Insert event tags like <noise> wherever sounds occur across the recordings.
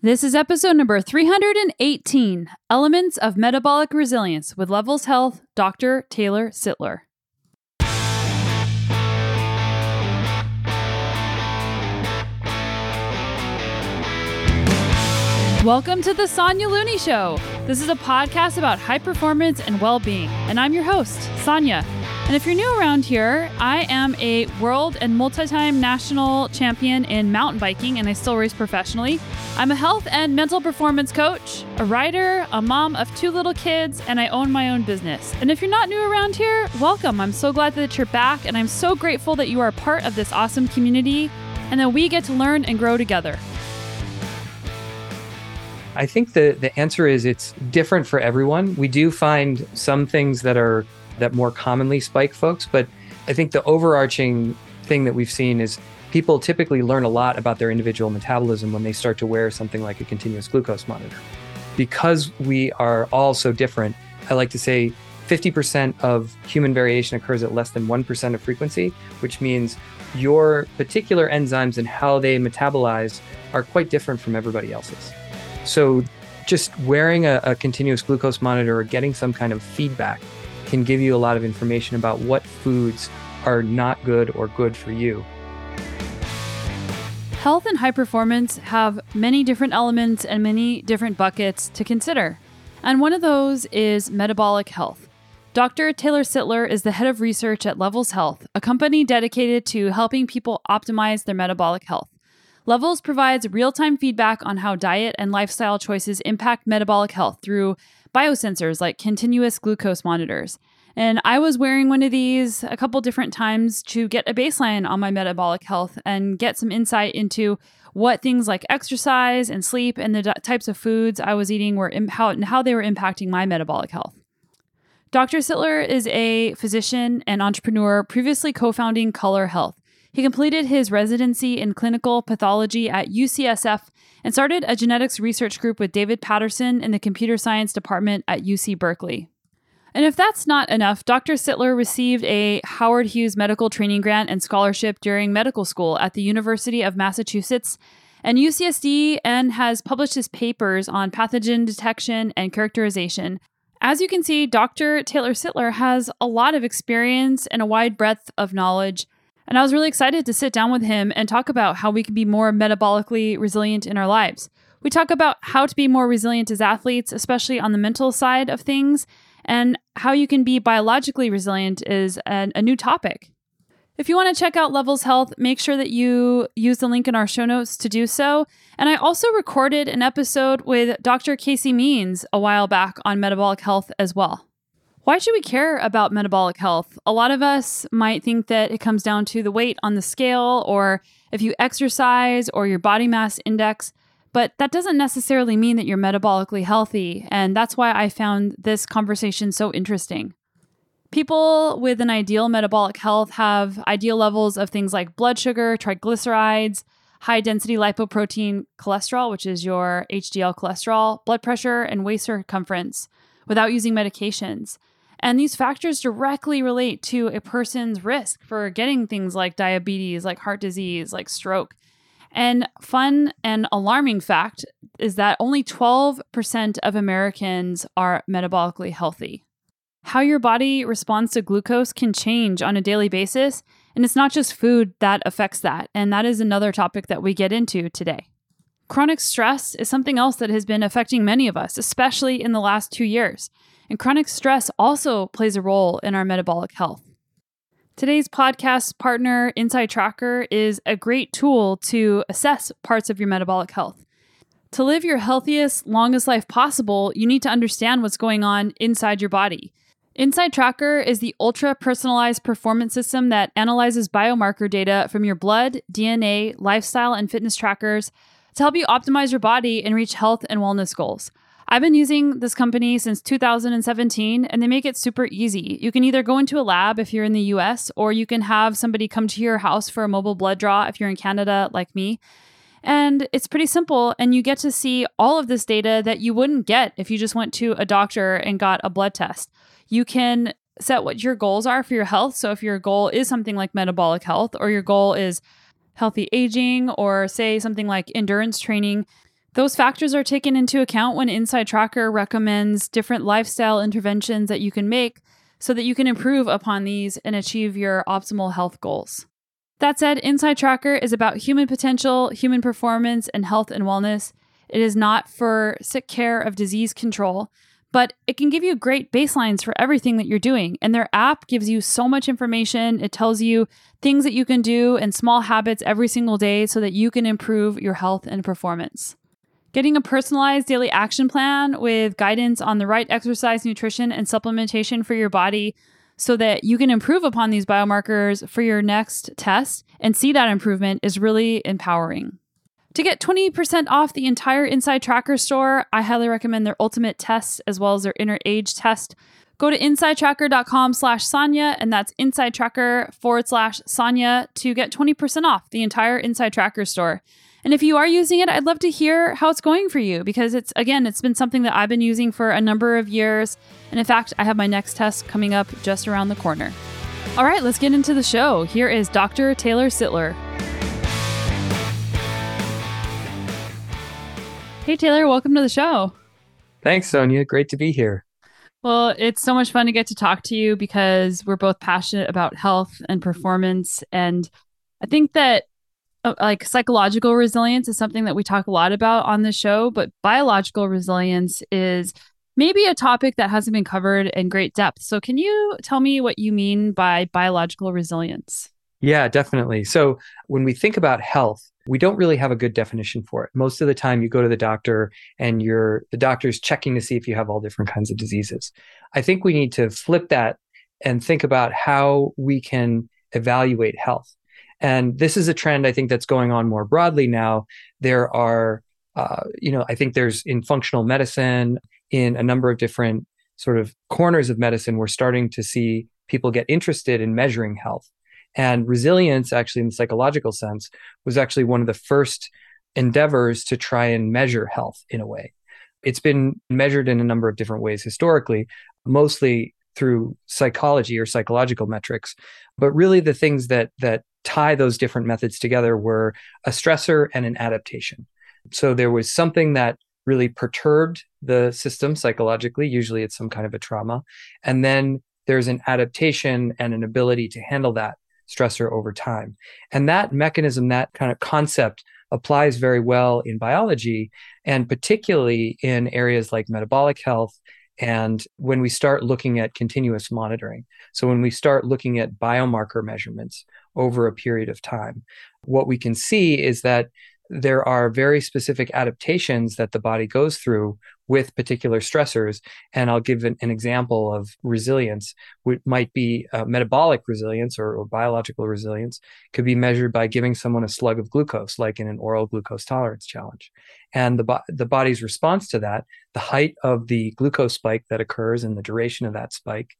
This is episode number 318 Elements of Metabolic Resilience with Levels Health, Dr. Taylor Sittler. Welcome to the Sonya Looney Show. This is a podcast about high performance and well being, and I'm your host, Sonya. And if you're new around here, I am a world and multi time national champion in mountain biking, and I still race professionally. I'm a health and mental performance coach, a writer, a mom of two little kids, and I own my own business. And if you're not new around here, welcome. I'm so glad that you're back, and I'm so grateful that you are part of this awesome community and that we get to learn and grow together. I think the the answer is it's different for everyone. We do find some things that are that more commonly spike folks. But I think the overarching thing that we've seen is people typically learn a lot about their individual metabolism when they start to wear something like a continuous glucose monitor. Because we are all so different, I like to say 50% of human variation occurs at less than 1% of frequency, which means your particular enzymes and how they metabolize are quite different from everybody else's. So, just wearing a, a continuous glucose monitor or getting some kind of feedback can give you a lot of information about what foods are not good or good for you. Health and high performance have many different elements and many different buckets to consider. And one of those is metabolic health. Dr. Taylor Sittler is the head of research at Levels Health, a company dedicated to helping people optimize their metabolic health. Levels provides real time feedback on how diet and lifestyle choices impact metabolic health through biosensors like continuous glucose monitors. And I was wearing one of these a couple different times to get a baseline on my metabolic health and get some insight into what things like exercise and sleep and the d- types of foods I was eating were Im- how, and how they were impacting my metabolic health. Dr. Sittler is a physician and entrepreneur, previously co founding Color Health. He completed his residency in clinical pathology at UCSF and started a genetics research group with David Patterson in the computer science department at UC Berkeley. And if that's not enough, Dr. Sittler received a Howard Hughes Medical Training Grant and scholarship during medical school at the University of Massachusetts and UCSD and has published his papers on pathogen detection and characterization. As you can see, Dr. Taylor Sittler has a lot of experience and a wide breadth of knowledge and I was really excited to sit down with him and talk about how we can be more metabolically resilient in our lives. We talk about how to be more resilient as athletes, especially on the mental side of things, and how you can be biologically resilient is a, a new topic. If you want to check out Levels Health, make sure that you use the link in our show notes to do so. And I also recorded an episode with Dr. Casey Means a while back on metabolic health as well. Why should we care about metabolic health? A lot of us might think that it comes down to the weight on the scale or if you exercise or your body mass index, but that doesn't necessarily mean that you're metabolically healthy. And that's why I found this conversation so interesting. People with an ideal metabolic health have ideal levels of things like blood sugar, triglycerides, high density lipoprotein cholesterol, which is your HDL cholesterol, blood pressure, and waist circumference without using medications. And these factors directly relate to a person's risk for getting things like diabetes, like heart disease, like stroke. And fun and alarming fact is that only 12% of Americans are metabolically healthy. How your body responds to glucose can change on a daily basis, and it's not just food that affects that. And that is another topic that we get into today. Chronic stress is something else that has been affecting many of us, especially in the last two years. And chronic stress also plays a role in our metabolic health. Today's podcast partner, Inside Tracker, is a great tool to assess parts of your metabolic health. To live your healthiest, longest life possible, you need to understand what's going on inside your body. Inside Tracker is the ultra personalized performance system that analyzes biomarker data from your blood, DNA, lifestyle, and fitness trackers to help you optimize your body and reach health and wellness goals. I've been using this company since 2017 and they make it super easy. You can either go into a lab if you're in the US, or you can have somebody come to your house for a mobile blood draw if you're in Canada, like me. And it's pretty simple, and you get to see all of this data that you wouldn't get if you just went to a doctor and got a blood test. You can set what your goals are for your health. So, if your goal is something like metabolic health, or your goal is healthy aging, or say something like endurance training, Those factors are taken into account when Inside Tracker recommends different lifestyle interventions that you can make so that you can improve upon these and achieve your optimal health goals. That said, Inside Tracker is about human potential, human performance, and health and wellness. It is not for sick care of disease control, but it can give you great baselines for everything that you're doing. And their app gives you so much information. It tells you things that you can do and small habits every single day so that you can improve your health and performance. Getting a personalized daily action plan with guidance on the right exercise, nutrition, and supplementation for your body so that you can improve upon these biomarkers for your next test and see that improvement is really empowering. To get 20% off the entire Inside Tracker store, I highly recommend their ultimate test as well as their inner age test. Go to insidetracker.com slash Sonya, and that's insidetracker forward slash Sonya to get 20% off the entire Inside Tracker store. And if you are using it, I'd love to hear how it's going for you because it's, again, it's been something that I've been using for a number of years. And in fact, I have my next test coming up just around the corner. All right, let's get into the show. Here is Dr. Taylor Sittler. Hey, Taylor, welcome to the show. Thanks, Sonya. Great to be here. Well, it's so much fun to get to talk to you because we're both passionate about health and performance. And I think that Uh, like psychological resilience is something that we talk a lot about on the show, but biological resilience is maybe a topic that hasn't been covered in great depth. So, can you tell me what you mean by biological resilience? Yeah, definitely. So, when we think about health, we don't really have a good definition for it. Most of the time you go to the doctor and you're the doctor's checking to see if you have all different kinds of diseases. I think we need to flip that and think about how we can evaluate health. And this is a trend I think that's going on more broadly now. There are, uh, you know, I think there's in functional medicine, in a number of different sort of corners of medicine, we're starting to see people get interested in measuring health. And resilience, actually, in the psychological sense, was actually one of the first endeavors to try and measure health in a way. It's been measured in a number of different ways historically, mostly through psychology or psychological metrics. But really, the things that that tie those different methods together were a stressor and an adaptation. So there was something that really perturbed the system psychologically. Usually it's some kind of a trauma. And then there's an adaptation and an ability to handle that stressor over time. And that mechanism, that kind of concept applies very well in biology and particularly in areas like metabolic health and when we start looking at continuous monitoring. So when we start looking at biomarker measurements over a period of time. What we can see is that there are very specific adaptations that the body goes through with particular stressors. And I'll give an, an example of resilience, which might be uh, metabolic resilience or, or, biological resilience, could be measured by giving someone a slug of glucose, like in an oral glucose tolerance challenge. And the, bo- the body's response to that, the height of the glucose spike that occurs and the duration of that spike,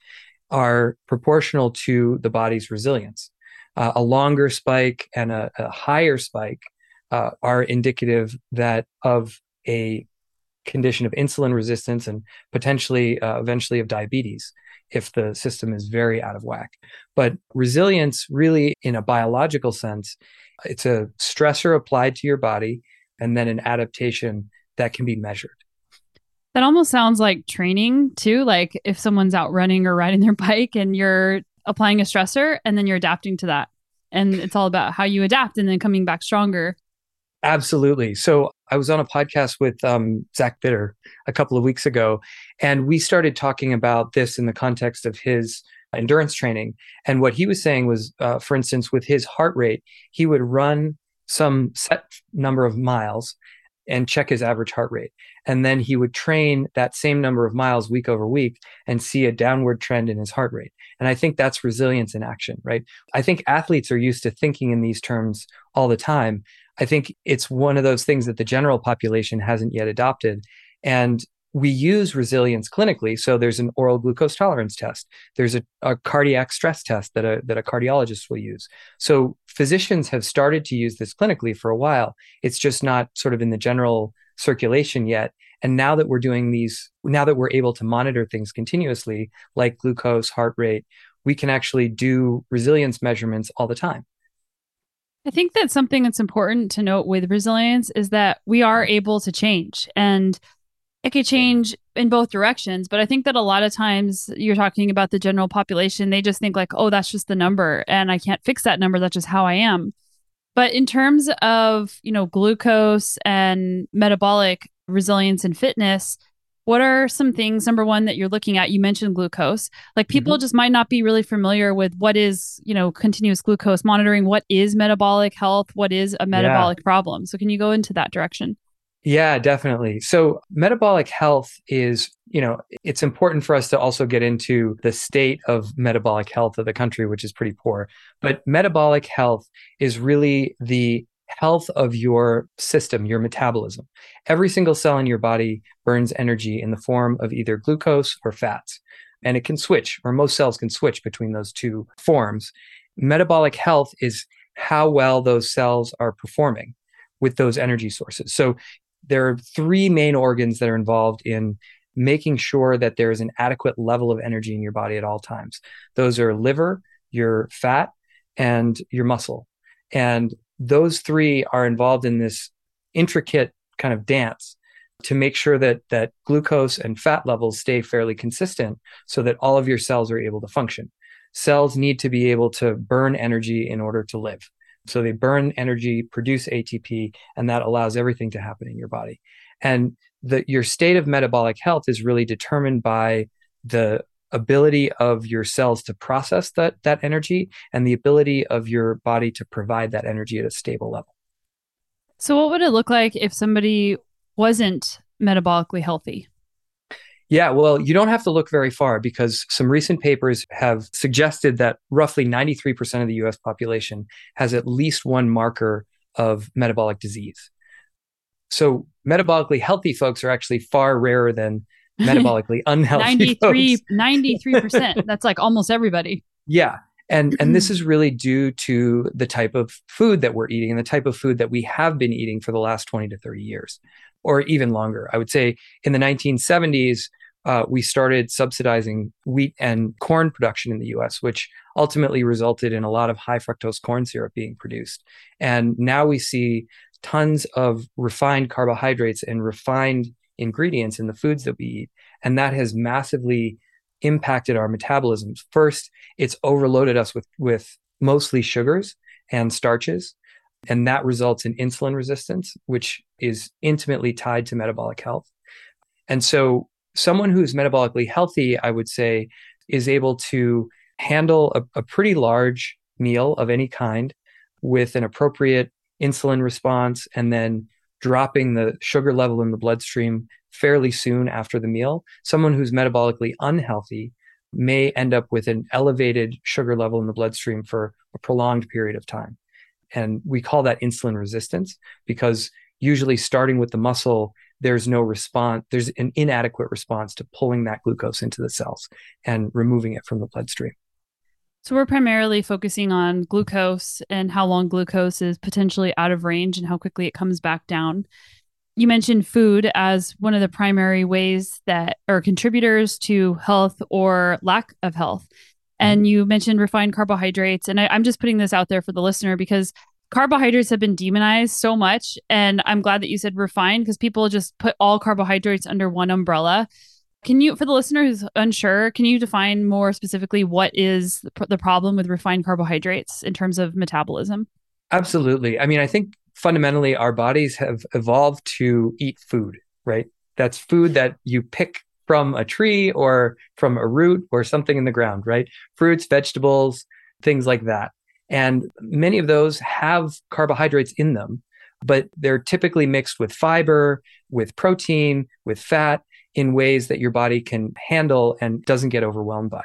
are proportional to the body's resilience uh, a longer spike and a, a higher spike uh, are indicative that of a condition of insulin resistance and potentially uh, eventually of diabetes if the system is very out of whack. But resilience, really, in a biological sense, it's a stressor applied to your body and then an adaptation that can be measured. That almost sounds like training too. Like if someone's out running or riding their <laughs> bike and you're applying a stressor and then you're adapting to that. And it's all about how you adapt and then coming back stronger. Absolutely. So I was on a podcast with um, Zach Bitter a couple of weeks ago, and we started talking about this in the context of his endurance training. And what he was saying was, uh, for instance, with his heart rate, he would run some set number of miles and check his average heart rate. And then he would train that same number of miles week over week and see a downward trend in his heart rate. And I think that's resilience in action, right? I think athletes are used to thinking in these terms all the time. I think it's one of those things that the general population hasn't yet adopted. And we use resilience clinically. So there's an oral glucose tolerance test. There's a, a, cardiac stress test that a, that a cardiologist will use. So physicians have started to use this clinically for a while. It's just not sort of in the general circulation yet. And now that we're doing these, now that we're able to monitor things continuously, like glucose, heart rate, we can actually do resilience measurements all the time. I think that something that's important to note with resilience is that we are able to change and it could change in both directions. But I think that a lot of times you're talking about the general population, they just think like, oh, that's just the number and I can't fix that number. That's just how I am. But in terms of, you know, glucose and metabolic resilience and fitness, what are some things number one that you're looking at? You mentioned glucose. Like people mm-hmm. just might not be really familiar with what is you know continuous glucose monitoring. What is metabolic health? What is a metabolic yeah. problem? So can you go into that direction? Yeah definitely. So metabolic health is you know it's important for us to also get into the state of metabolic health of the country which is pretty poor. But metabolic health is really the health of your system, your metabolism. Every single cell in your body burns energy in the form of either glucose or fats. And it can switch, or most cells can switch between those two forms. Metabolic health is how well those cells are performing with those energy sources. So there are three main organs that are involved in making sure that there is an adequate level of energy in your body at all times. Those are liver, your fat, and your muscle. And those three are involved in this intricate kind of dance to make sure that that glucose and fat levels stay fairly consistent so that all of your cells are able to function. Cells need to be able to burn energy in order to live. So they burn energy produce atp and that allows everything to happen in your body. And the your state of metabolic health is really determined by the ability of your cells to process that that energy and the ability of your body to provide that energy at a stable level. So what would it look like if somebody wasn't metabolically healthy? Yeah, well, you don't have to look very far because some recent papers have suggested that roughly 93% of the US population has at least one marker of metabolic disease. So, metabolically healthy folks are actually far rarer than metabolically <laughs> unhealthy <laughs> 93 percent. That's like almost everybody. Yeah. And and this is really due to the type of food that we're eating and the type of food that we have been eating for the last 20 to 30 years or even longer. I would say in the 1970s uh, we started subsidizing wheat and corn production in the us which ultimately resulted in a lot of high fructose corn syrup being produced. And now we see tons of refined carbohydrates and refined ingredients in the foods that we eat. And that has massively impacted our metabolisms. First, it's overloaded us with, with mostly sugars and starches. And that results in insulin resistance, which is intimately tied to metabolic health. And so, someone who's metabolically healthy, I would say, is able to handle a, a pretty large meal of any kind with an appropriate insulin response and then dropping the sugar level in the bloodstream fairly soon after the meal. Someone who's metabolically unhealthy may end up with an elevated sugar level in the bloodstream for a prolonged period of time. And we call that insulin resistance because usually starting with the muscle, there's no response, there's an inadequate response to pulling that glucose into the cells and removing it from the bloodstream. So we're primarily focusing on glucose and how long glucose is potentially out of range and how quickly it comes back down. You mentioned food as one of the primary ways that are contributors to health or lack of health. And mm-hmm. you mentioned refined carbohydrates. And I, I'm just putting this out there for the listener because carbohydrates have been demonized so much. And I'm glad that you said refined because people just put all carbohydrates under one umbrella. Can you, for the listener who's unsure, can you define more specifically what is the problem with refined carbohydrates in terms of metabolism? Absolutely. I mean, I think fundamentally our bodies have evolved to eat food, right? That's food that you pick from a tree or from a root or something in the ground, right? Fruits, vegetables, things like that. And many of those have carbohydrates in them, but they're typically mixed with fiber, with protein, with fat in ways that your body can handle and doesn't get overwhelmed by.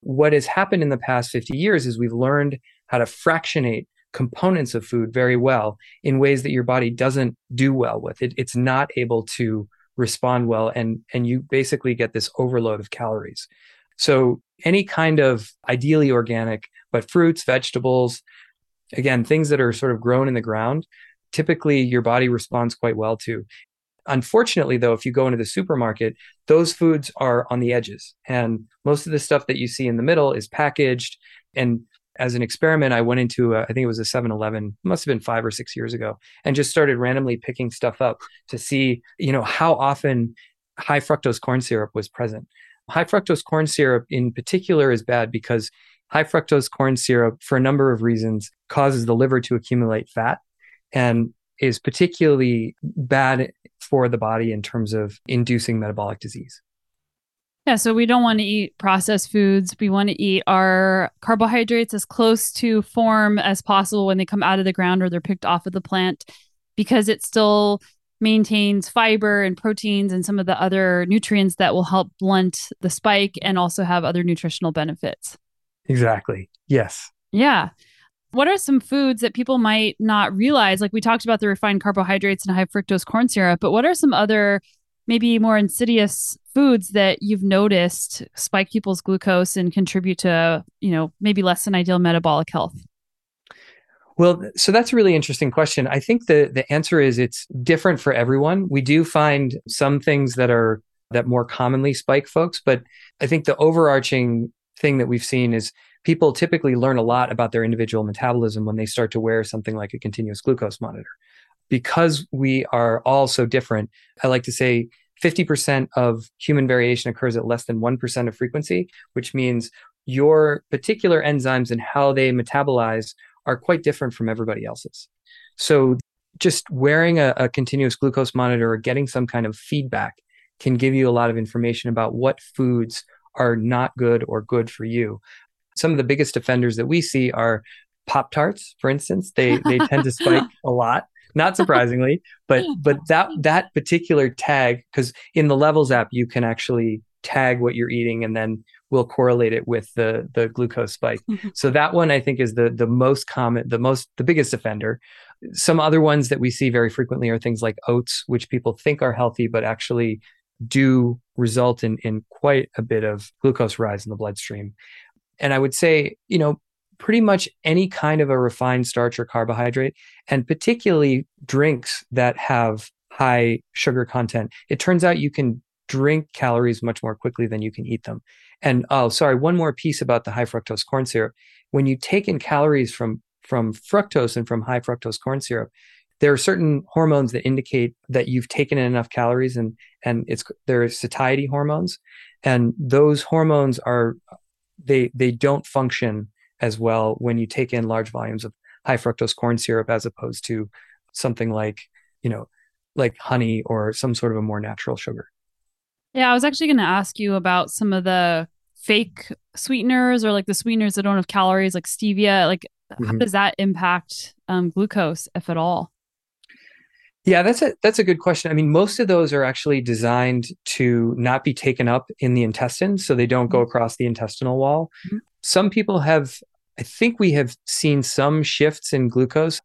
What has happened in the past 50 years is we've learned how to fractionate components of food very well in ways that your body doesn't do well with. It, it's not able to respond well and and you basically get this overload of calories. So any kind of ideally organic, but fruits, vegetables, again, things that are sort of grown in the ground, typically your body responds quite well to. Unfortunately, though, if you go into the supermarket, those foods are on the edges. And most of the stuff that you see in the middle is packaged. And as an experiment, I went into, a, I think it was a 7 Eleven, must have been five or six years ago, and just started randomly picking stuff up to see, you know, how often high fructose corn syrup was present. High fructose corn syrup in particular is bad because high fructose corn syrup, for a number of reasons, causes the liver to accumulate fat and is particularly bad for the body in terms of inducing metabolic disease. Yeah, so we don't want to eat processed foods. We want to eat our carbohydrates as close to form as possible when they come out of the ground or they're picked off of the plant because it still maintains fiber and proteins and some of the other nutrients that will help blunt the spike and also have other nutritional benefits. Exactly. Yes. Yeah. What are some foods that people might not realize? Like we talked about the refined carbohydrates and high fructose corn syrup, but what are some other maybe more insidious foods that you've noticed spike people's glucose and contribute to, you know, maybe less than ideal metabolic health? Well, so that's a really interesting question. I think the the answer is it's different for everyone. We do find some things that are that more commonly spike folks, but I think the overarching thing that we've seen is people typically learn a lot about their individual metabolism when they start to wear something like a continuous glucose monitor. Because we are all so different, I like to say 50% of human variation occurs at less than 1% of frequency, which means your particular enzymes and how they metabolize are quite different from everybody else's. So just wearing a, a, continuous glucose monitor or getting some kind of feedback can give you a lot of information about what foods are not good or good for you. Some of the biggest offenders that we see are Pop Tarts, for instance. They they tend to spike <laughs> a lot not surprisingly but but that that particular tag because in the levels app you can actually tag what you're eating and then we'll correlate it with the the glucose spike mm-hmm. so that one i think is the the most common the most the biggest offender some other ones that we see very frequently are things like oats which people think are healthy but actually do result in in quite a bit of glucose rise in the bloodstream and i would say you know pretty much any kind of a refined starch or carbohydrate, and particularly drinks that have high sugar content. It turns out you can drink calories much more quickly than you can eat them. And oh, sorry, one more piece about the high fructose corn syrup. When you take in calories from from fructose and from high fructose corn syrup, there are certain hormones that indicate that you've taken in enough calories and and it's there are satiety hormones and those hormones are they they don't function as well when you take in large volumes of high fructose corn syrup as opposed to something like, you know, like honey or some sort of a more natural sugar. Yeah, I was actually going to ask you about some of the fake sweeteners or like the sweeteners that don't have calories, like stevia. Like, mm-hmm. how does that impact um, glucose, if at all? Yeah, that's a that's a good question. I mean, most of those are actually designed to not be taken up in the intestine, so they don't go mm-hmm. across the intestinal wall. Mm-hmm. Some people have I think we have seen some shifts in glucose.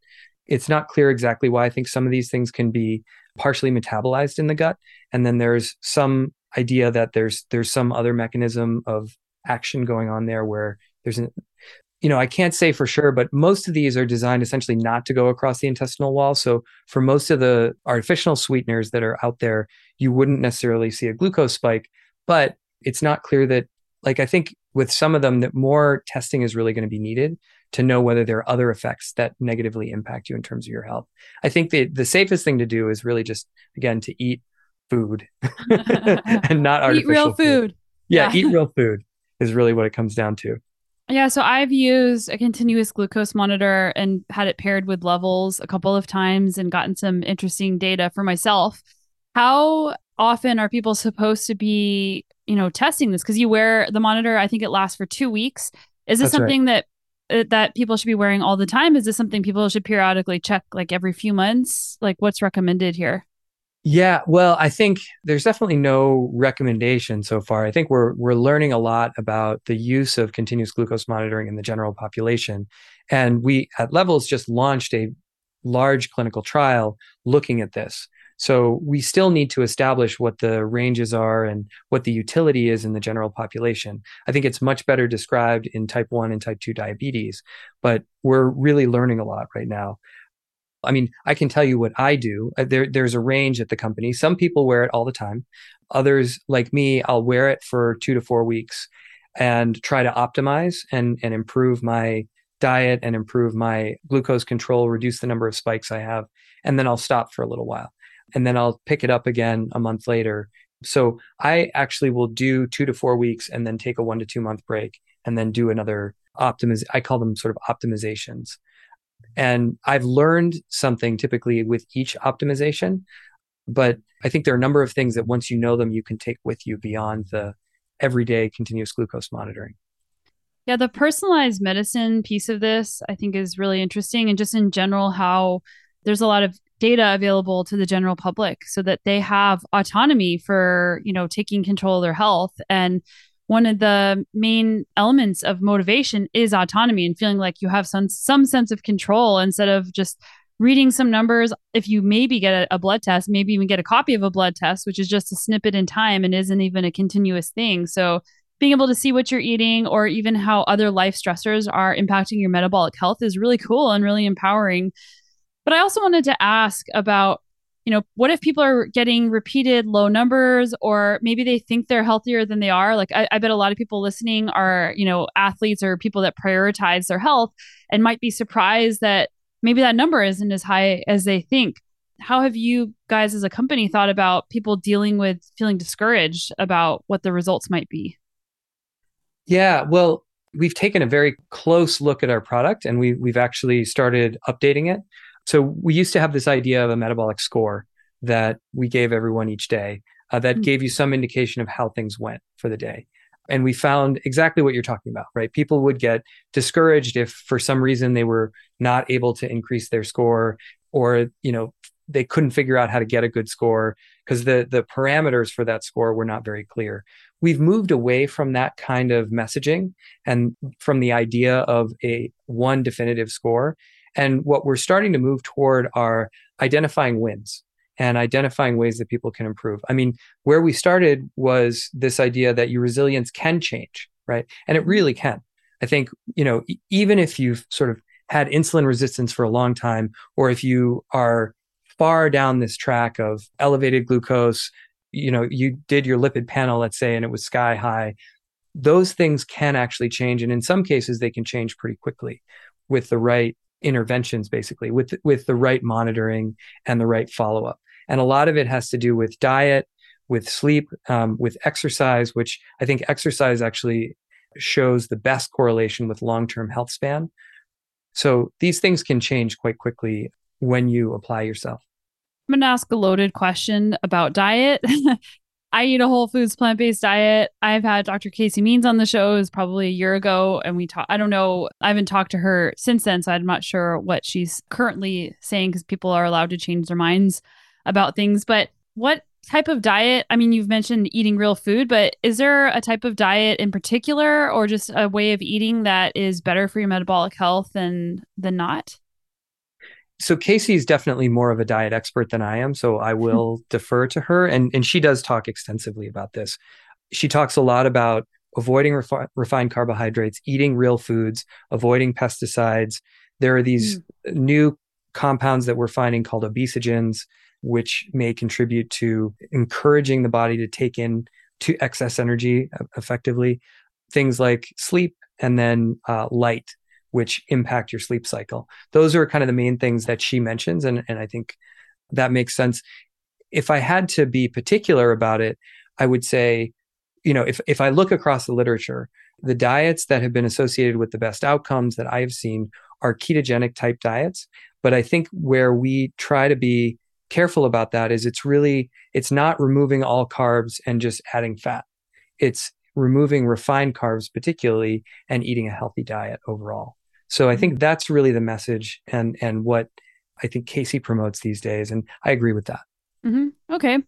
It's not clear exactly why. I think some of these things can be partially metabolized in the gut, and then there's some idea that there's there's some other mechanism of action going on there where there's an you know, I can't say for sure, but most of these are designed essentially not to go across the intestinal wall. So for most of the artificial sweeteners that are out there, you wouldn't necessarily see a glucose spike, but it's not clear that like I think with some of them that more testing is really going to be needed to know whether there are other effects that negatively impact you in terms of your health. I think the the safest thing to do is really just again to eat food <laughs> and not artificial eat real food. food. Yeah, yeah, eat real <laughs> food is really what it comes down to. Yeah, so I've used a continuous glucose monitor and had it paired with levels a couple of times and gotten some interesting data for myself. How often are people supposed to be you know testing this? Because you wear the monitor i think it lasts for two weeks. Is this That's something right. that uh, that people should be wearing all the time? Is this something people should periodically check like every few months? Like what's recommended here yeah well i think there's definitely no recommendation so far i think we're we're learning a lot about the use of continuous glucose monitoring in the general population and we at levels just launched a large clinical trial looking at this so we still need to establish what the ranges are and what the utility is in the general population. I think it's much better described in type 1 and type 2 diabetes, but we're really learning a lot right now. I mean, I can tell you what I do. Uh, there, there's a range at the company. Some people wear it all the time. Others, like me, I'll wear it for two to four weeks and try to optimize and, and improve my diet and improve my glucose control, reduce the number of spikes I have, and then I'll stop for a little while. And then I'll pick it up again a month later. So I actually will do two to four weeks and then take a one to two month break and then do another optimiz. I call them sort of optimizations. And I've learned something typically with each optimization, but I think there are a number of things that once you know them, you can take with you beyond the everyday continuous glucose monitoring. Yeah, the personalized medicine piece of this I think is really interesting. And just in general, how there's a lot of data available to the general public so that they have autonomy for, you know, taking control of their health. And one of the main elements of motivation is autonomy and feeling like you have some some sense of control instead of just reading some numbers. If you maybe get a, a, blood test maybe even get a copy of a blood test which is just a snippet in time and isn't even a continuous thing. So being able to see what you're eating or even how other life stressors are impacting your metabolic health is really cool and really empowering. But i also wanted to ask about you know, what if people are getting repeated low numbers or maybe they think they're healthier than they are? Like, I, I, bet a lot of people listening are, you know, athletes or people that prioritize their health and might be surprised that maybe that number isn't as high as they think. How have you guys as a company thought about people dealing with feeling discouraged about what the results might be? Yeah, well, we've taken a very close look at our product and we, we've actually started updating it. So we used to have this idea of a metabolic score that we gave everyone each day uh, that mm-hmm. gave you some indication of how things went for the day. And we found exactly what you're talking about, right? People would get discouraged if for some reason they were not able to increase their score or, you know, they couldn't figure out how to get a good score because the the parameters for that score were not very clear. We've moved away from that kind of messaging and from the idea of a one definitive score and what we're starting to move toward are identifying wins and identifying ways that people can improve. I mean, where we started was this idea that your resilience can change, right? And it really can. I think, you know, even if you've sort of had insulin resistance for a long time, or if you are far down this track of elevated glucose, you know, you did your lipid panel, let's say, and it was sky high, those things can actually change. And in some cases, they can change pretty quickly with the right interventions basically with with the right monitoring and the right follow up and a lot of it has to do with diet with sleep um, with exercise which i think exercise actually shows the best correlation with long term health span. So these things can change quite quickly when you apply yourself. I'm going to ask a loaded question about diet. <laughs> I eat a whole foods plant based diet. I've had Dr. Casey Means on the show. Was probably a year ago, and we talked. I don't know. I haven't talked to her since then, so I'm not sure what she's currently saying because people are allowed to change their minds about things. But what type of diet? I mean, you've mentioned eating real food, but is there a type of diet in particular, or just a way of eating that is better for your metabolic health than than not? So Casey is definitely more of a diet expert than I am, so I hmm. will defer to her. And and she does talk extensively about this. She talks a lot about avoiding refi- refined carbohydrates, eating real foods, avoiding pesticides. There are these mm. new compounds that we're finding called obesogens, which may contribute to encouraging the body to take in to excess energy effectively. Things like sleep and then uh, light which impact your sleep cycle. Those are kind of the main things that she mentions. And, and I think that makes sense. If I had to be particular about it, I would say, you know, if, if I look across the literature, the diets that have been associated with the best outcomes that I have seen are ketogenic type diets. But I think where we try to be careful about that is it's really it's not removing all carbs and just adding fat. It's removing refined carbs particularly and eating a healthy diet overall. So I think mm-hmm. that's really the message and and what I think Casey promotes these days, and I agree with that. Mm-hmm. Okay,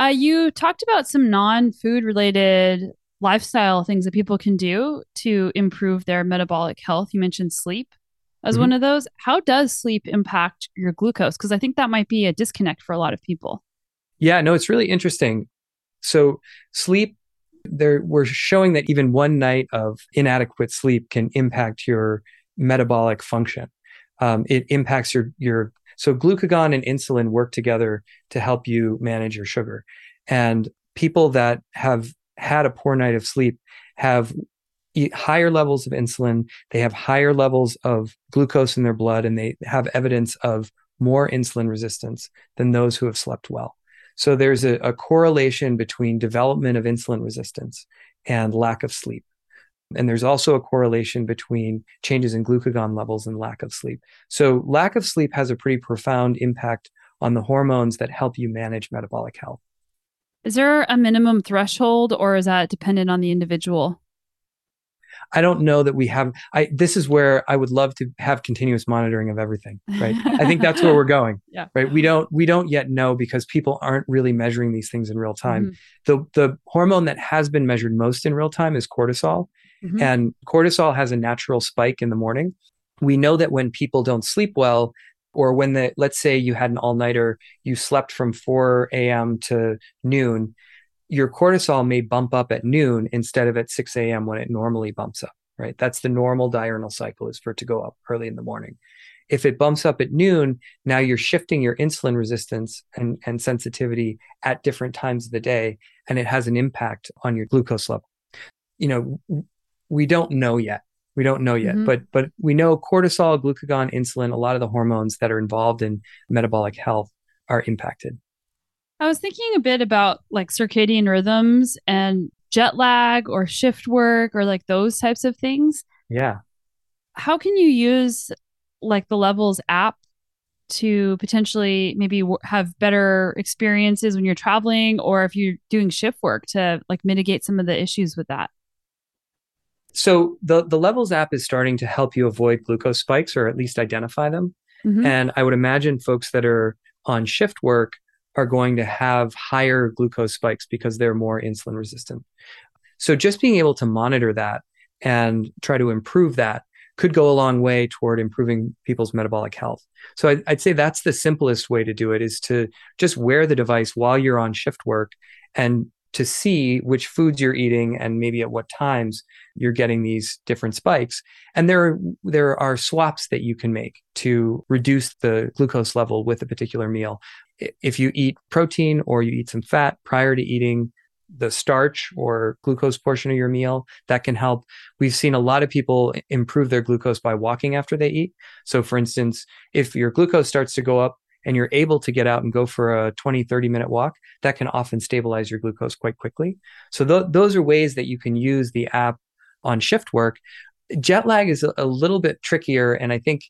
uh, you talked about some non-food related lifestyle things that people can do to improve their metabolic health. You mentioned sleep as mm-hmm. one of those. How does sleep impact your glucose? Because I think that might be a disconnect for a lot of people. Yeah, no, it's really interesting. So sleep there we're showing that even one night of inadequate sleep can impact your metabolic function. Um, it impacts your your so glucagon and insulin work together to help you manage your sugar. And people that have had a poor night of sleep have higher levels of insulin, they have higher levels of glucose in their blood, and they have evidence of more insulin resistance than those who have slept well. So there's a, a correlation between development of insulin resistance and lack of sleep. And there's also a correlation between changes in glucagon levels and lack of sleep. So, lack of sleep has a pretty profound impact on the hormones that help you manage metabolic health. Is there a minimum threshold or is that dependent on the individual? I don't know that we have I this is where I would love to have continuous monitoring of everything, right? I think that's where we're going. <laughs> Yeah. Right? We don't we don't yet know because people aren't really measuring these things in real time. Mm-hmm. The the hormone that has been measured most in real time is cortisol. Mm-hmm. And cortisol has a natural spike in the morning. We know that when people don't sleep well, or when the let's say you had an all-nighter, you slept from 4 a.m. to noon, your cortisol may bump up at noon instead of at 6 a.m. when it normally bumps up, right? That's the normal diurnal cycle is for it to go up early in the morning. If it bumps up at noon, now you're shifting your insulin resistance and, and sensitivity at different times of the day, and it has an impact on your glucose level. You know, we don't know yet. We don't know yet, mm-hmm. but but we know cortisol, glucagon, insulin, a lot of the hormones that are involved in metabolic health are impacted. I was thinking a bit about like circadian rhythms and jet lag or shift work or like those types of things. Yeah. How can you use like the Levels app to potentially maybe w- have better experiences when you're traveling or if you're doing shift work to like mitigate some of the issues with that? So the the Levels app is starting to help you avoid glucose spikes or at least identify them. Mm-hmm. And I would imagine folks that are on shift work are going to have higher glucose spikes because they're more insulin resistant. So just being able to monitor that and try to improve that could go a long way toward improving people's metabolic health. So I'd, I'd, say that's the simplest way to do it is to just wear the device while you're on shift work and to see which foods you're eating and maybe at what times you're getting these different spikes. And there are, there are swaps that you can make to reduce the glucose level with a particular meal. If you eat protein or you eat some fat prior to eating the starch or glucose portion of your meal that can help. We've seen a lot of people improve their glucose by walking after they eat. So for instance if your glucose starts to go up and you're able to get out and go for a 20 30 minute walk that can often stabilize your glucose quite quickly. So th- those are ways that you can use the app on shift work. Jet lag is a, a little bit trickier and i think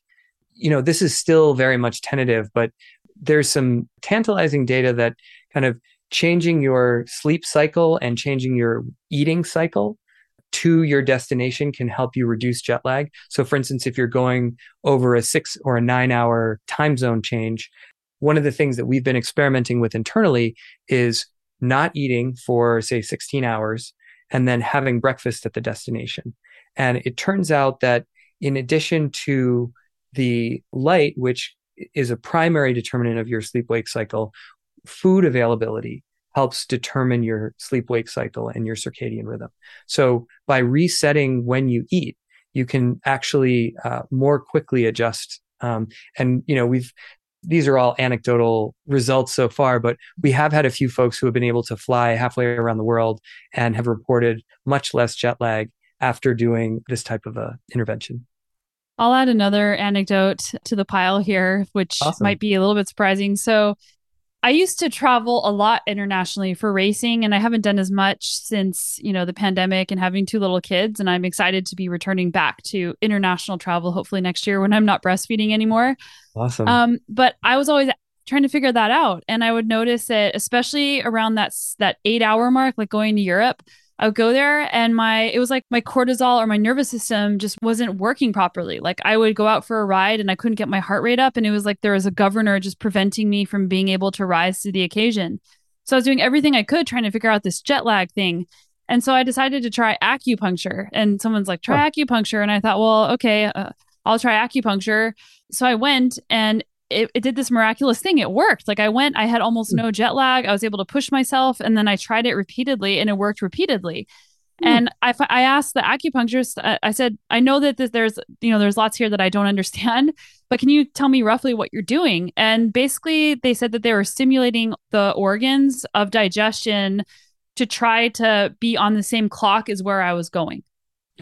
you know this is still very much tentative but there's some tantalizing data that kind of changing your sleep cycle and changing your eating cycle to your destination can help you reduce jet lag. So, for instance, if you're going over a six or a nine hour time zone change, one of the things that we've been experimenting with internally is not eating for, say, 16 hours and then having breakfast at the destination. And it turns out that in addition to the light, which is a primary determinant of your sleep wake cycle. Food availability helps determine your sleep wake cycle and your circadian rhythm. So by resetting when you eat, you can actually uh, more quickly adjust. Um, and you know we've these are all anecdotal results so far, but we have had a few folks who have been able to fly halfway around the world and have reported much less jet lag after doing this type of a intervention. I'll add another anecdote to the pile here, which awesome. might be a little bit surprising. So, I used to travel a lot internationally for racing, and I haven't done as much since you know the pandemic and having two little kids. And I'm excited to be returning back to international travel, hopefully next year when I'm not breastfeeding anymore. Awesome. Um, but I was always trying to figure that out, and I would notice that, especially around that that eight hour mark, like going to Europe I would go there and my it was like my cortisol or my nervous system just wasn't working properly. Like I would go out for a ride and I couldn't get my heart rate up and it was like there was a governor just preventing me from being able to rise to the occasion. So I was doing everything I could trying to figure out this jet lag thing. And so I decided to try acupuncture and someone's like try acupuncture and I thought, well, okay, uh, I'll try acupuncture. So I went and it, it did this miraculous thing. It worked. Like I went, I had almost hmm. no jet lag. I was able to push myself, and then I tried it repeatedly, and it worked repeatedly. Mm. And I, I asked the acupuncturist, I said, I know that there's, you know, there's lots here that I don't <laughs> understand, but can you tell me roughly what you're doing? And basically, they said that they were stimulating the organs of digestion to try to be on the same clock as where I was going.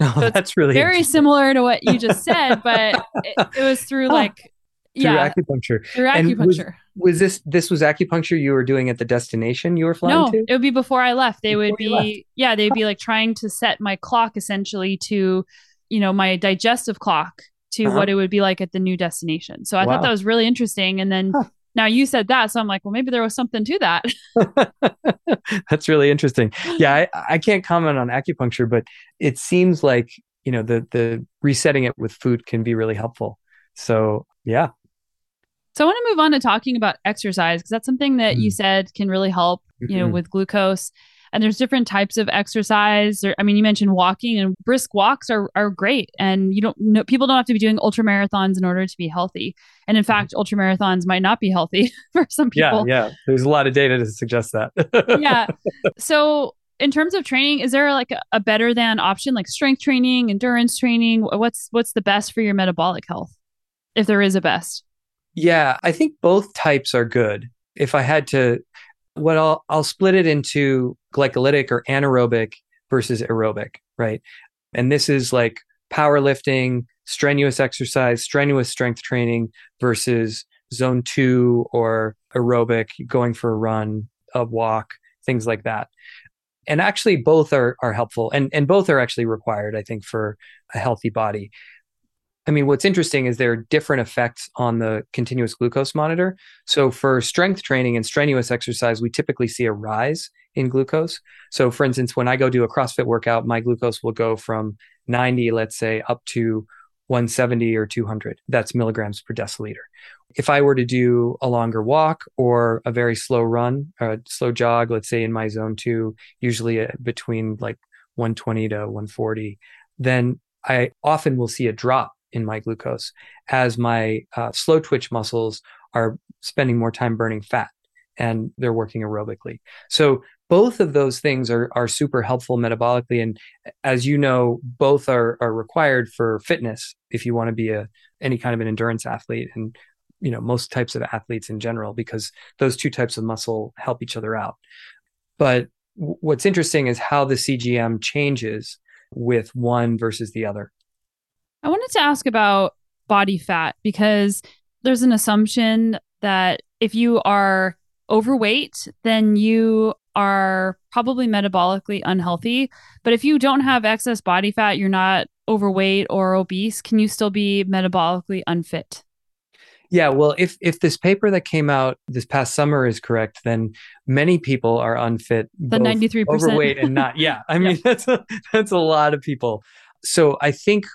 Oh, so that's really very similar to what you just said, <laughs> but it, it was through like through yeah, acupuncture. Through acupuncture. Was, was, this this was acupuncture you were doing at the destination you were flying no, to? it would be before I left. They before would be yeah, they'd be like trying to set my clock essentially to, you know, my digestive clock to uh-huh. what it would be like at the new destination. So I wow. thought that was really interesting. And then huh. now you said that, so I'm like, well, maybe there was something to that. <laughs> <laughs> That's really interesting. Yeah, I, I can't comment on acupuncture, but it seems like you know the the resetting it with food can be really helpful. So yeah, so I want to move on to talking about exercise because that's something that mm. you said can really help, you know, with glucose. And there's different types of exercise. Or, I mean, you mentioned walking and brisk walks are, are great. And you don't know, people don't have to be doing ultra marathons in order to be healthy. And in mm-hmm. fact, ultra marathons might not be healthy <laughs> for some people. Yeah. Yeah. There's a lot of data to suggest that. <laughs> yeah. So in terms of training, is there like a, a better than option like strength training, endurance training? What's, what's the best for your metabolic health? If there is a best. Yeah, I think both types are good. If I had to, what I'll, I'll split it into glycolytic or anaerobic versus aerobic, right? And this is like powerlifting, strenuous exercise, strenuous strength training versus zone two or aerobic, going for a run, a walk, things like that. And actually, both are, are helpful and, and both are actually required, I think, for a healthy body. I mean, what's interesting is there are different effects on the continuous glucose monitor. So, for strength training and strenuous exercise, we typically see a rise in glucose. So, for instance, when I go do a CrossFit workout, my glucose will go from 90, let's say, up to 170 or 200. That's milligrams per deciliter. If I were to do a longer walk or a very slow run, a slow jog, let's say in my zone two, usually uh, between like 120 to 140, then I often will see a drop in my glucose as my uh, slow twitch muscles are spending more time burning fat and they're working aerobically. So both of those things are are super helpful metabolically and as you know both are are required for fitness if you want to be a any kind of an endurance athlete and you know most types of athletes in general because those two types of muscle help each other out. But what's interesting is how the CGM changes with one versus the other. I wanted to ask about body fat because there's an assumption that if you are overweight, then you are probably metabolically unhealthy. But if you don't have excess body fat, you're not overweight or obese, can you still be metabolically unfit? Yeah, well, if if this paper that came out this past summer is correct, then many people are unfit. The ninety three percent overweight and not. Yeah, I <laughs> mean yeah. that's a, that's a lot of people so I think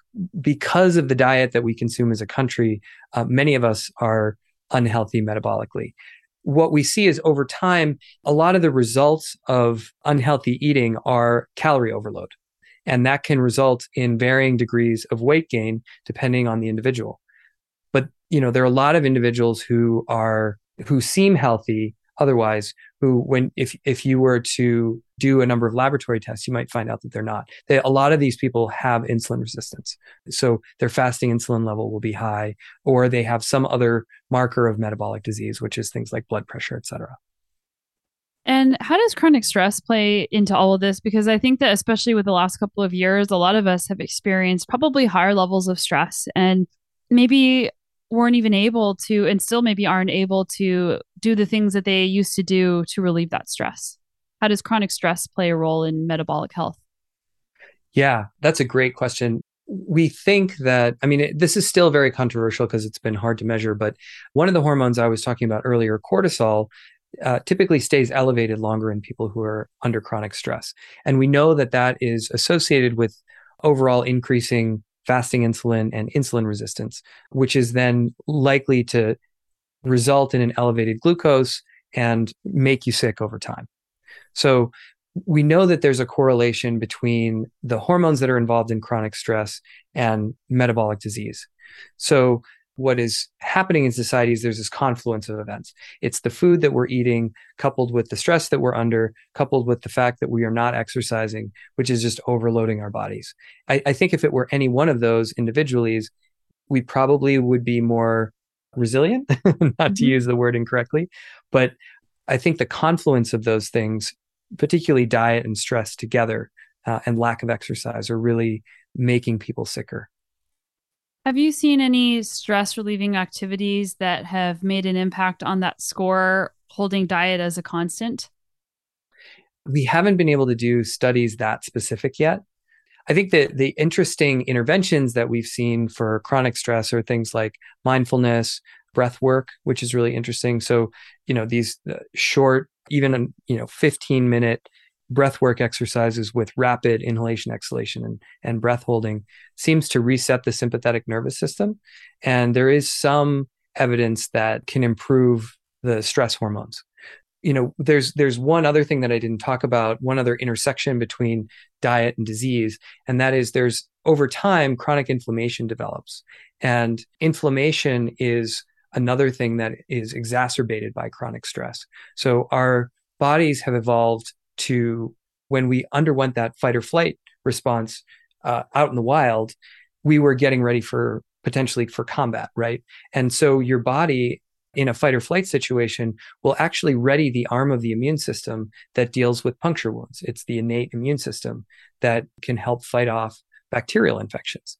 because of the diet that we consume as a country, uh, many of us are unhealthy metabolically. What we see is over time, a lot of the results of unhealthy eating are calorie overload. And that can result in varying degrees of weight gain depending on the individual. But, you know, there are a lot of individuals who are, who seem healthy otherwise who when if if you were to do a number of laboratory tests you might find out that they're not they, a lot of these people have insulin resistance so their fasting insulin level will be high or they have some other marker of metabolic disease which is things like blood pressure etc and how does chronic stress play into all of this? Because I think that, especially with the last couple of years, a lot of us have experienced probably higher levels of stress. And maybe weren't even able to and still maybe aren't able to do the things that they used to do to relieve that stress. How does chronic stress play a role in metabolic health? Yeah that's a great question. We think that i mean it, this is still very controversial because it's been hard to measure but one of the hormones i was talking about earlier cortisol uh, typically stays elevated longer in people who are under chronic stress. And we know that that is associated with overall increasing fasting insulin and insulin resistance, which is then likely to result in an elevated glucose and make you sick over time. So we know that there's a correlation between the hormones that are involved in chronic stress and metabolic disease. So what is happening in society is there's this confluence of events. It's the food that we're eating, coupled with the stress that we're under, coupled with the fact that we are not exercising, which is just overloading our bodies. I, I think if it were any one of those individually, we probably would be more resilient, <laughs> not mm-hmm. to use the word incorrectly. But I think the confluence of those things, particularly diet and stress together, uh, and lack of exercise, are really making people sicker. Have you seen any stress relieving activities that have made an impact on that score, holding diet as a constant? We haven't been able to do studies that specific yet. I think that the interesting interventions that we've seen for chronic stress are things like mindfulness, breath work, which is really interesting. So, you know, these uh, short, even, you know, 15 minute breath work exercises with rapid inhalation, exhalation, and, and breath holding seems to reset the sympathetic nervous system. And there is some evidence that can improve the stress hormones. You know there's there's one other thing that i didn't talk about one other intersection between diet and disease and that is there's over time chronic inflammation develops. And inflammation is another thing that is exacerbated by chronic stress. So our bodies have evolved to when we underwent that fight or flight response uh, out in the wild we were getting ready for potentially for combat right and so your body in a fight or flight situation will actually ready the arm of the immune system that deals with puncture wounds. It's the innate immune system that can help fight off bacterial infections.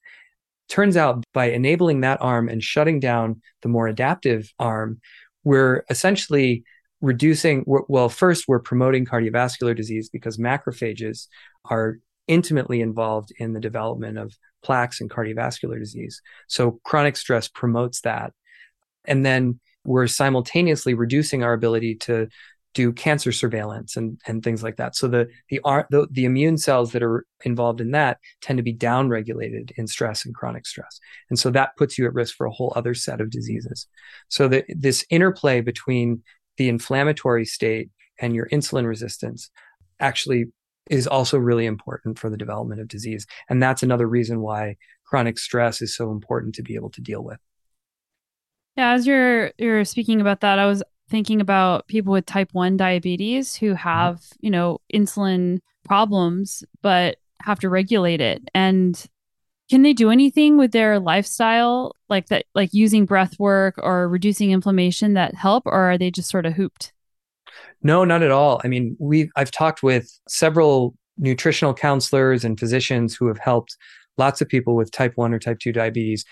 Turns out by enabling that arm and shutting down the more adaptive arm, we're essentially reducing, well, first, we're promoting cardiovascular disease because macrophages are intimately involved in the development of plaques and cardiovascular disease. So chronic stress promotes that. And then we're simultaneously reducing our ability to do cancer surveillance and, and things like that. So the, the the the immune cells that are involved in that tend to be downregulated in stress and chronic stress, and so that puts you at risk for a whole other set of diseases. So the, this interplay between the inflammatory state and your insulin resistance actually is also really important for the development of disease, and that's another reason why chronic stress is so important to be able to deal with. Yeah, as you're you're speaking about that, I was thinking about people with type 1 diabetes who mm-hmm. have, you know, insulin problems but have to regulate it. And can they do anything with their lifestyle like that like using breath work or reducing inflammation that help or are they just sort of hooped? No, not at all. I mean, we I've talked with several nutritional counselors and physicians who have helped lots of people with type 1 or type 2 diabetes.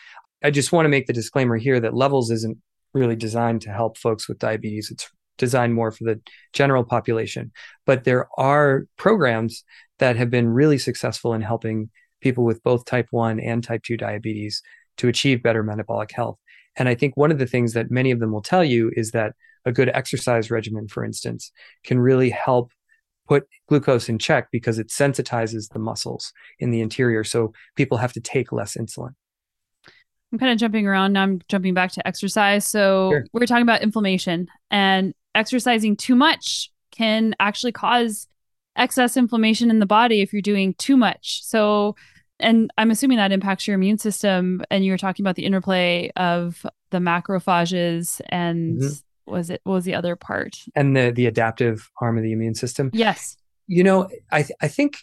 I just want to make the disclaimer here that Levels isn't really designed to help folks with diabetes. It's designed more for the general population. But there are programs that have been really successful in helping people with both type 1 and type 2 diabetes to achieve better metabolic health. And I think one of the things that many of them will tell you is that a good exercise regimen, for instance, can really help put glucose in check because it sensitizes the muscles in the interior. So people have to take less insulin. I'm kind of jumping around. Now I'm jumping back to exercise. So sure. we are talking about inflammation and exercising too much can actually cause excess inflammation in the body if you're doing too much. So, and I'm assuming that impacts your immune system. And you were talking about the interplay of the macrophages and mm-hmm. was it what was the other part? And the the adaptive arm of the immune system. Yes. You know, I th- I think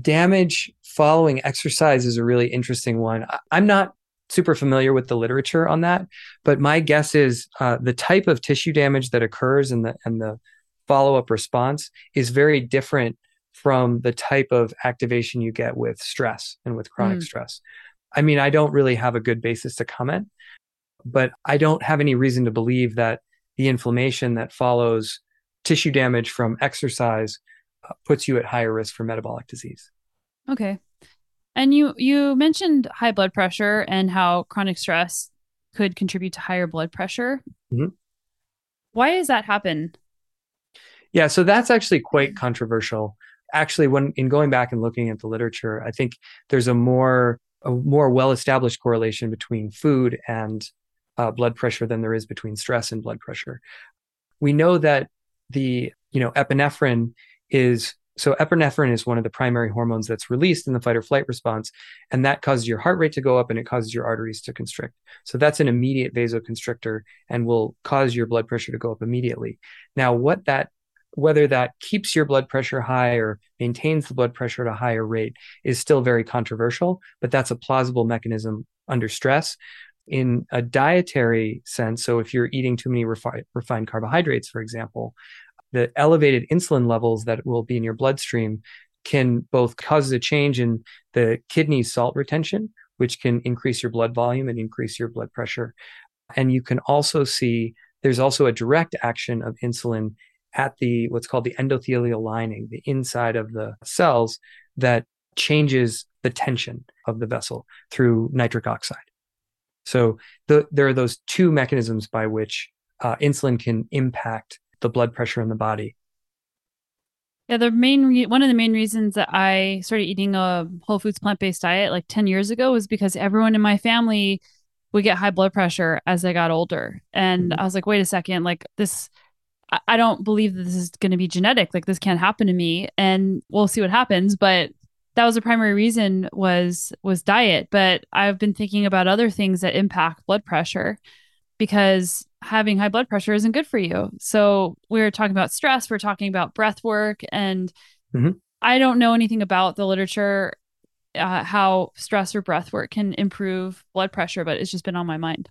damage following exercise is a really interesting one. I, I'm not super familiar with the literature on that, but my guess is uh, the type of tissue damage that occurs and the and the follow up response is very different from the type of activation you get with stress and with chronic mm. stress. I mean, I don't really have a good basis to comment, but I don't have any reason to believe that the inflammation that follows tissue damage from exercise uh, puts you at higher risk for metabolic disease. Okay. And you you mentioned high blood pressure and how chronic stress could contribute to higher blood pressure. Mm-hmm. Why does that happen? Yeah, so that's actually quite controversial. Actually, when in going back and looking at the literature, I think there's a more a more well-established correlation between food and uh, blood pressure than there is between stress and blood pressure. We know that the you know epinephrine is so epinephrine is one of the primary hormones that's released in the fight or flight response, and that causes your heart rate to go up and it causes your arteries to constrict. So that's an immediate vasoconstrictor and will cause your blood pressure to go up immediately. Now, what that whether that keeps your blood pressure high or maintains the blood pressure at a higher rate is still very controversial, but that's a plausible mechanism under stress. In a dietary sense, so if you're eating too many refi- refined carbohydrates, for example, the elevated insulin levels that will be in your bloodstream can both cause a change in the kidney salt retention, which can increase your blood volume and increase your blood pressure. And you can also see there's also a direct action of insulin at the what's called the endothelial lining, the inside of the cells that changes the tension of the vessel through nitric oxide. So the, there are those two mechanisms by which uh, insulin can impact the blood pressure in the body. Yeah, the main re- one of the main reasons that I started eating a whole foods plant based diet like ten years ago was because everyone in my family would get high blood pressure as they got older, and mm-hmm. I was like, wait a second, like this. I don't believe that this is going to be genetic. Like this can't happen to me, and we'll see what happens. But that was the primary reason was was diet. But I've been thinking about other things that impact blood pressure because having high blood pressure isn't good for you. So we are talking about stress, we're talking about breath work, and mm-hmm. I don't know anything about the literature, uh, how stress or breath work can improve blood pressure, but it's just been on my mind.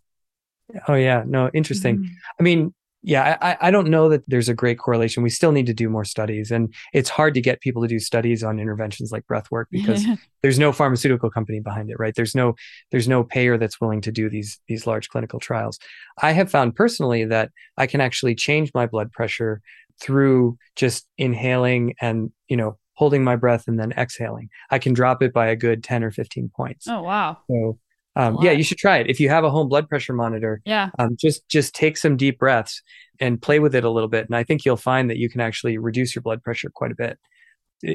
Oh yeah, no, interesting. Mm-hmm. I mean, yeah, I, I don't know that there's a great correlation. We still need to do more studies, and it's hard to get people to do studies on interventions like breath work because <laughs> there's no pharmaceutical company behind it, right? There's no there's no payer that's willing to do these these large clinical trials. I have found personally that I can actually change my blood pressure through just inhaling and you know holding my breath and then exhaling. I can drop it by a good ten or fifteen points. Oh wow! So um, yeah, you should try it. If you have a home blood pressure monitor, yeah, um, just just take some deep breaths and play with it a little bit, and I think you'll find that you can actually reduce your blood pressure quite a bit.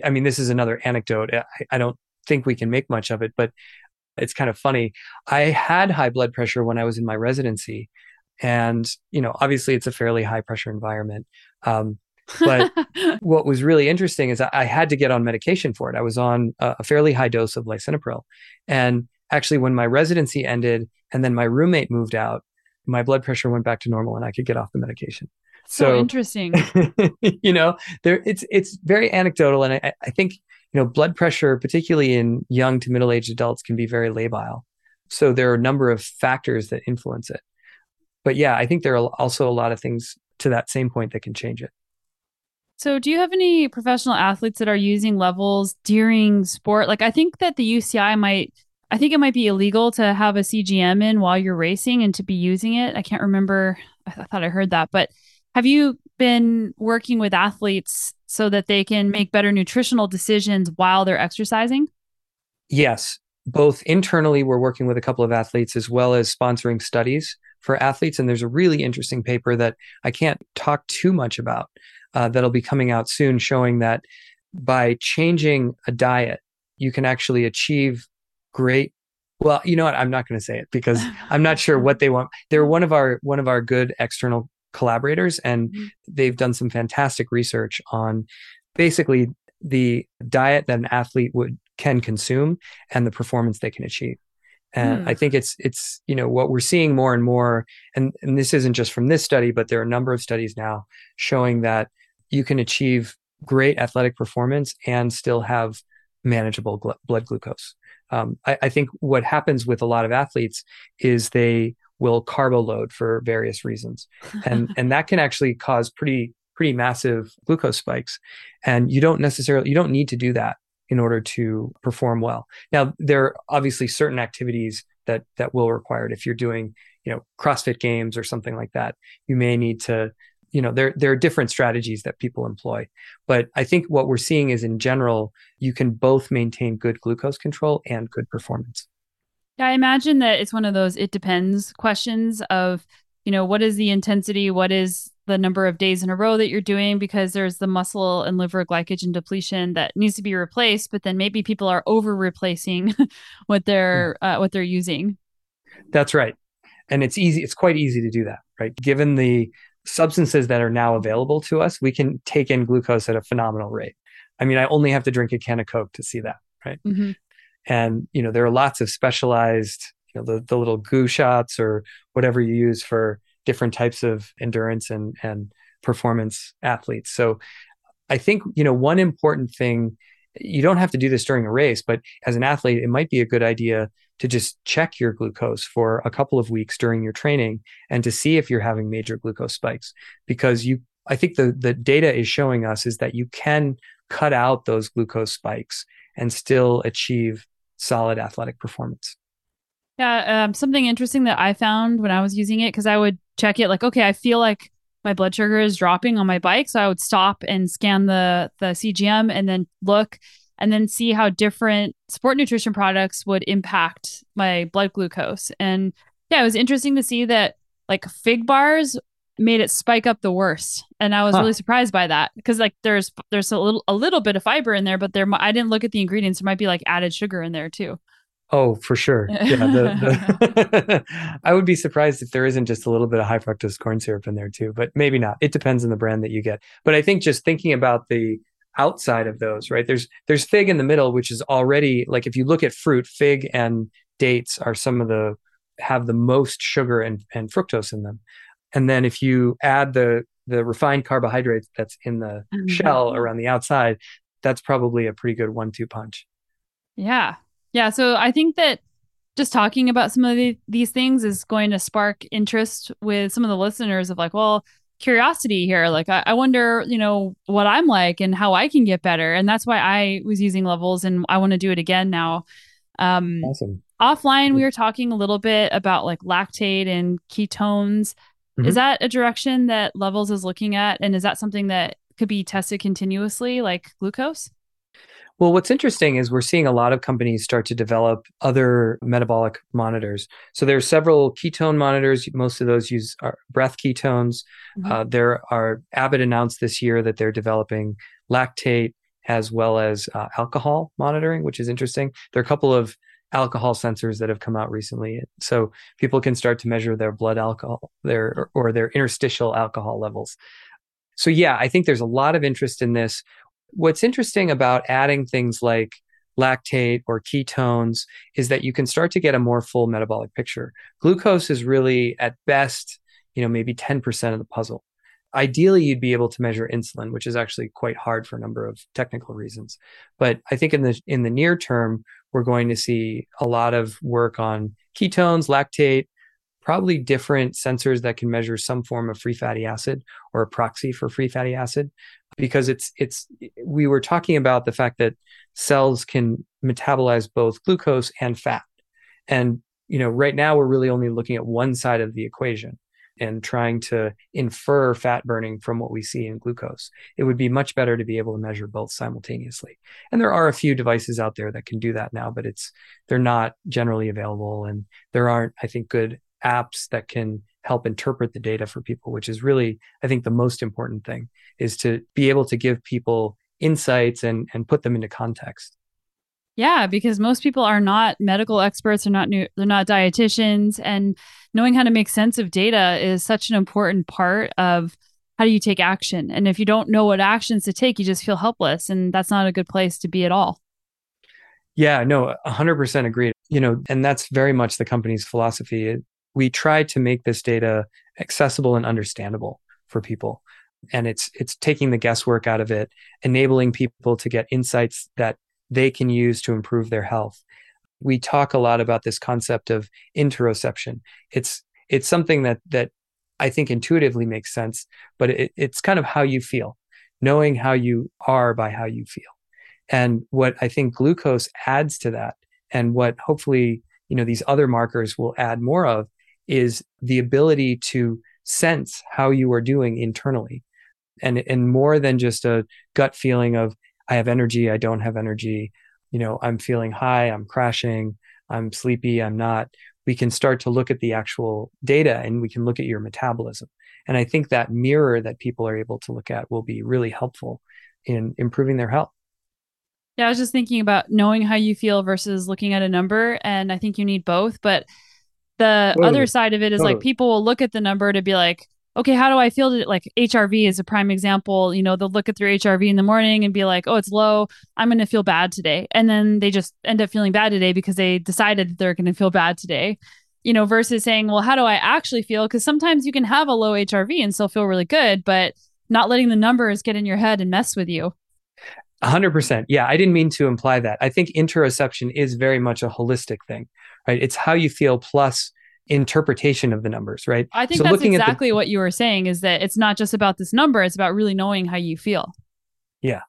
I mean, this is another anecdote. I, I don't think we can make much of it, but it's kind of funny. I had high blood pressure when I was in my residency, and you know, obviously, it's a fairly high pressure environment. Um, but <laughs> what was really interesting is I had to get on medication for it. I was on a fairly high dose of lisinopril, and actually when my residency ended and then my roommate moved out my blood pressure went back to normal and i could get off the medication. So, so interesting. <laughs> you know there it's it's very anecdotal and I, I think you know blood pressure particularly in young to middle-aged adults can be very labile. So there are a number of factors that influence it. But yeah i think there are also a lot of things to that same point that can change it. So, do you have any professional athletes that are using levels during sport? Like, I think that the UCI might I think it might be illegal to have a CGM in while you're racing and to be using it. I can't remember. I, th- I thought I heard that. But have you been working with athletes so that they can make better nutritional decisions while they're exercising? Yes. Both internally, we're working with a couple of athletes as well as sponsoring studies for athletes. And there's a really interesting paper that I can't talk too much about uh, that'll be coming out soon showing that by changing a diet, you can actually achieve great. Well you know what? I'm not going to say it because <laughs> i'm not sure what they want. They're one of our one of our good external collaborators and mm-hmm. they've done some fantastic research on basically the diet that an athlete would can consume and the performance they can achieve. And mm. i think it's it's you know what we're seeing more and more and and this isn't just from this study but there are a number of studies now showing that you can achieve great athletic performance and still have manageable gl- blood glucose um, I, I, think what happens with a lot of athletes is they will carbo load for various reasons, and <laughs> and that can actually cause pretty pretty massive glucose spikes. And you don't necessarily you don't need to do that in order to perform well. Now there are obviously certain activities that that will require it. If you're doing you know CrossFit games or something like that, you may need to you know there there are different strategies that people employ. But i think what we're seeing is in general you can both maintain good glucose control and good performance. Yeah i imagine that it's one of those it depends questions of you know what is the intensity? What is the number of days in a row that you're doing? Because there's the muscle and liver glycogen depletion that needs to be replaced but then maybe people are over replacing <laughs> what they're uh, what they're using. That's right. And it's easy it's quite easy to do that right? Given the substances that are now available to us, we can take in glucose at a phenomenal rate. I mean, I only have to drink a can of Coke to see that, right? Mm-hmm. And you know, there are lots of specialized, you know, the the little goo shots or whatever you use for different types of endurance and and performance athletes. So I think, you know, one important thing you don't have to do this during a race, but as an athlete, it might be a good idea to just check your glucose for a couple of weeks during your training and to see if you're having major glucose spikes because you I think the the data is showing us is that you can cut out those glucose spikes and still achieve solid athletic performance. Yeah, um, something interesting that I found when I was using it because I would check it like, okay, I feel like my blood sugar is dropping on my bike, so I would stop and scan the the CGM and then look and then see how different sport nutrition products would impact my blood glucose. And yeah, it was interesting to see that like fig bars made it spike up the worst and i was huh. really surprised by that because like there's there's a little a little bit of fiber in there but there i didn't look at the ingredients there might be like added sugar in there too oh for sure yeah the, the <laughs> i would be surprised if there isn't just a little bit of high fructose corn syrup in there too but maybe not it depends on the brand that you get but i think just thinking about the outside of those right there's there's fig in the middle which is already like if you look at fruit fig and dates are some of the have the most sugar and, and fructose in them and then if you add the the refined carbohydrates that's in the mm-hmm. shell around the outside, that's probably a pretty good one-two punch. Yeah. Yeah. So I think that just talking about some of the, these things is going to spark interest with some of the listeners of like, well, curiosity here. Like, I, I wonder, you know, what I'm like and how I can get better. And that's why I was using levels and I want to do it again now. Um, awesome. Offline, we were talking a little bit about like lactate and ketones. Mm-hmm. Is that a direction that Levels is looking at? And is that something that could be tested continuously, like glucose? Well, what's interesting is we're seeing a lot of companies start to develop other metabolic monitors. So there are several ketone monitors. Most of those use breath ketones. Mm-hmm. Uh, there are Abbott announced this year that they're developing lactate as well as uh, alcohol monitoring, which is interesting. There are a couple of alcohol sensors that have come out recently. So people can start to measure their blood alcohol, their or their interstitial alcohol levels. So yeah, I think there's a lot of interest in this. What's interesting about adding things like lactate or ketones is that you can start to get a more full metabolic picture. Glucose is really at best, you know, maybe 10% of the puzzle. Ideally, you'd be able to measure insulin, which is actually quite hard for a number of technical reasons. But I think in the in the near term, we're going to see a lot of work on ketones, lactate, probably different sensors that can measure some form of free fatty acid or a proxy for free fatty acid because it's it's we were talking about the fact that cells can metabolize both glucose and fat and you know right now we're really only looking at one side of the equation and trying to infer fat burning from what we see in glucose. It would be much better to be able to measure both simultaneously. And there are a few devices out there that can do that now, but it's they're not generally available and there aren't I think good apps that can help interpret the data for people, which is really I think the most important thing is to be able to give people insights and and put them into context. Yeah, because most people are not medical experts, they're not new, they're not dietitians and knowing how to make sense of data is such an important part of how do you take action. And if you don't know what actions to take, you just feel helpless and that's not a good place to be at all. Yeah, no, 100% agreed. You know, and that's very much the company's philosophy. We try to make this data accessible and understandable for people and it's it's taking the guesswork out of it enabling people to get insights that they can use to improve their health. We talk a lot about this concept of interoception. It's it's something that that I think intuitively makes sense, but it, it's kind of how you feel, knowing how you are by how you feel. And what I think glucose adds to that, and what hopefully you know these other markers will add more of, is the ability to sense how you are doing internally, and and more than just a gut feeling of I have energy, I don't have energy, you know, I'm feeling high, I'm crashing, I'm sleepy, I'm not. We can start to look at the actual data and we can look at your metabolism. And I think that mirror that people are able to look at will be really helpful in improving their health. Yeah, I was just thinking about knowing how you feel versus looking at a number. And I think you need both. But the totally. other side of it is totally. like people will look at the number to be like, okay, how do I feel? To, like HRV is a prime example. You know, they'll look at their HRV in the morning and be like, oh, it's low. I'm going to feel bad today. And then they just end up feeling bad today because they decided that they're going to feel bad today. You know, versus saying, well, how do I actually feel? Because sometimes you can have a low HRV and still feel really good, but not letting the numbers get in your head and mess with you. 100%. Yeah, I didn't mean to imply that. I think interoception is very much a holistic thing, right? It's how you feel plus interpretation of the numbers, right? I think so that's exactly the, what you were saying is that it's not just about this number, it's about really knowing how you feel. Yeah.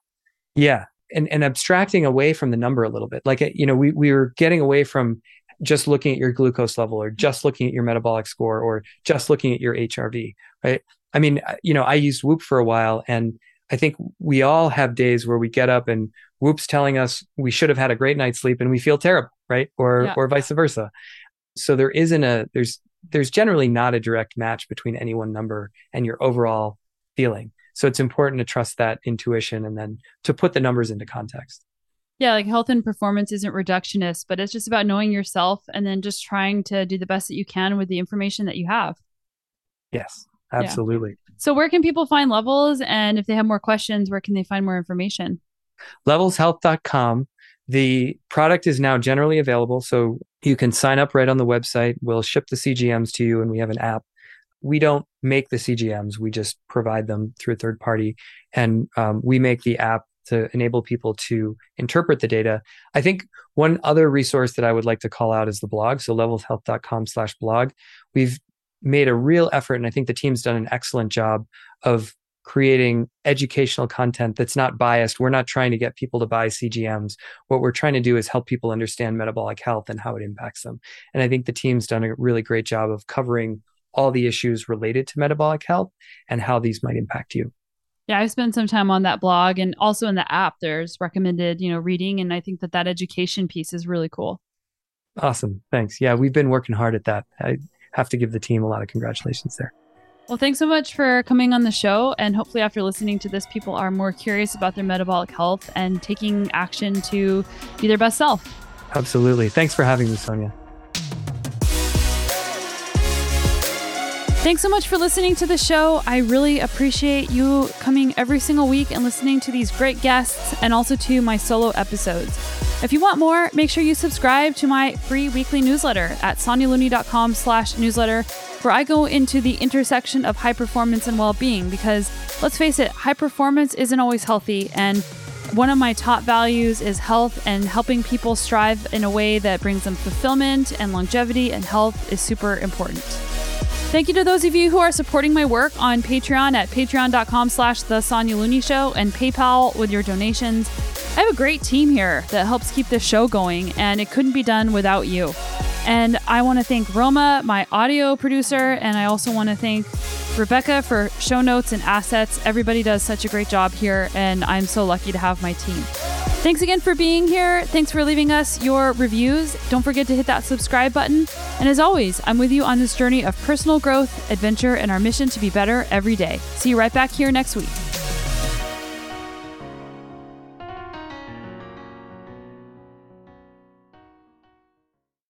Yeah. And, and abstracting away from the number a little bit. Like, you know, we, we were getting away from just looking at your glucose level or just looking at your metabolic score or just looking at your HRV, right? I mean, you know, I used Whoop for a while and I think we all have days where we get up and Whoop's telling us we should have had a great night's sleep and we feel terrible, right? Or yeah. or vice versa. So there isn't a there's there's generally not a direct match between any one number and your overall feeling. So it's important to trust that intuition and then to put the numbers into context. Yeah, like health and performance isn't reductionist, but it's just about knowing yourself and then just trying to do the best that you can with the information that you have. Yes, absolutely. Yeah. So, where can people find levels? And if they have more questions, where can they find more information? Levelshealth.com. The product is now generally available. So, you can sign up right on the website. We'll ship the CGMs to you, and we have an app. We don't make the CGMs, we just provide them through a third party. And um, we make the app to enable people to interpret the data. I think one other resource that I would like to call out is the blog. So levelshealth.com slash blog. We've made a real effort, and I think the team's done an excellent job of creating educational content that's not biased. We're not trying to get people to buy CGMs. What we're trying to do is help people understand metabolic health and how it impacts them. And I think the team's done a really great job of covering all the issues related to metabolic health and how these might impact you. Yeah, I've spent some time on that blog and also in the app. There's recommended, you know, reading, and I think that that education piece is really cool. Awesome, thanks. Yeah, we've been working hard at that. I have to give the team a lot of congratulations there. Well, thanks so much for coming on the show. And hopefully, after listening to this, people are more curious about their metabolic health and taking action to be their best self. Absolutely. Thanks for having me, Sonya. Thanks so much for listening to the show. I really appreciate you coming every single week and listening to these great guests and also to my solo episodes. If you want more, make sure you subscribe to my free weekly newsletter at sonyalooney.com slash newsletter, where I go into the intersection of high performance and well-being because let's face it, high performance isn't always healthy and one of my top values is health and helping people strive in a way that brings them fulfillment and longevity and health is super important. Thank you to those of you who are supporting my work on Patreon at patreon.com slash the Sonya Looney Show and PayPal with your donations. I have a great team here that helps keep this show going, and it couldn't be done without you. And I want to thank Roma, my audio producer, and I also want to thank Rebecca for show notes and assets. Everybody does such a great job here, and I'm so lucky to have my team. Thanks again for being here. Thanks for leaving us your reviews. Don't forget to hit that subscribe button. And as always, I'm with you on this journey of personal growth, adventure, and our mission to be better every day. See you right back here next week.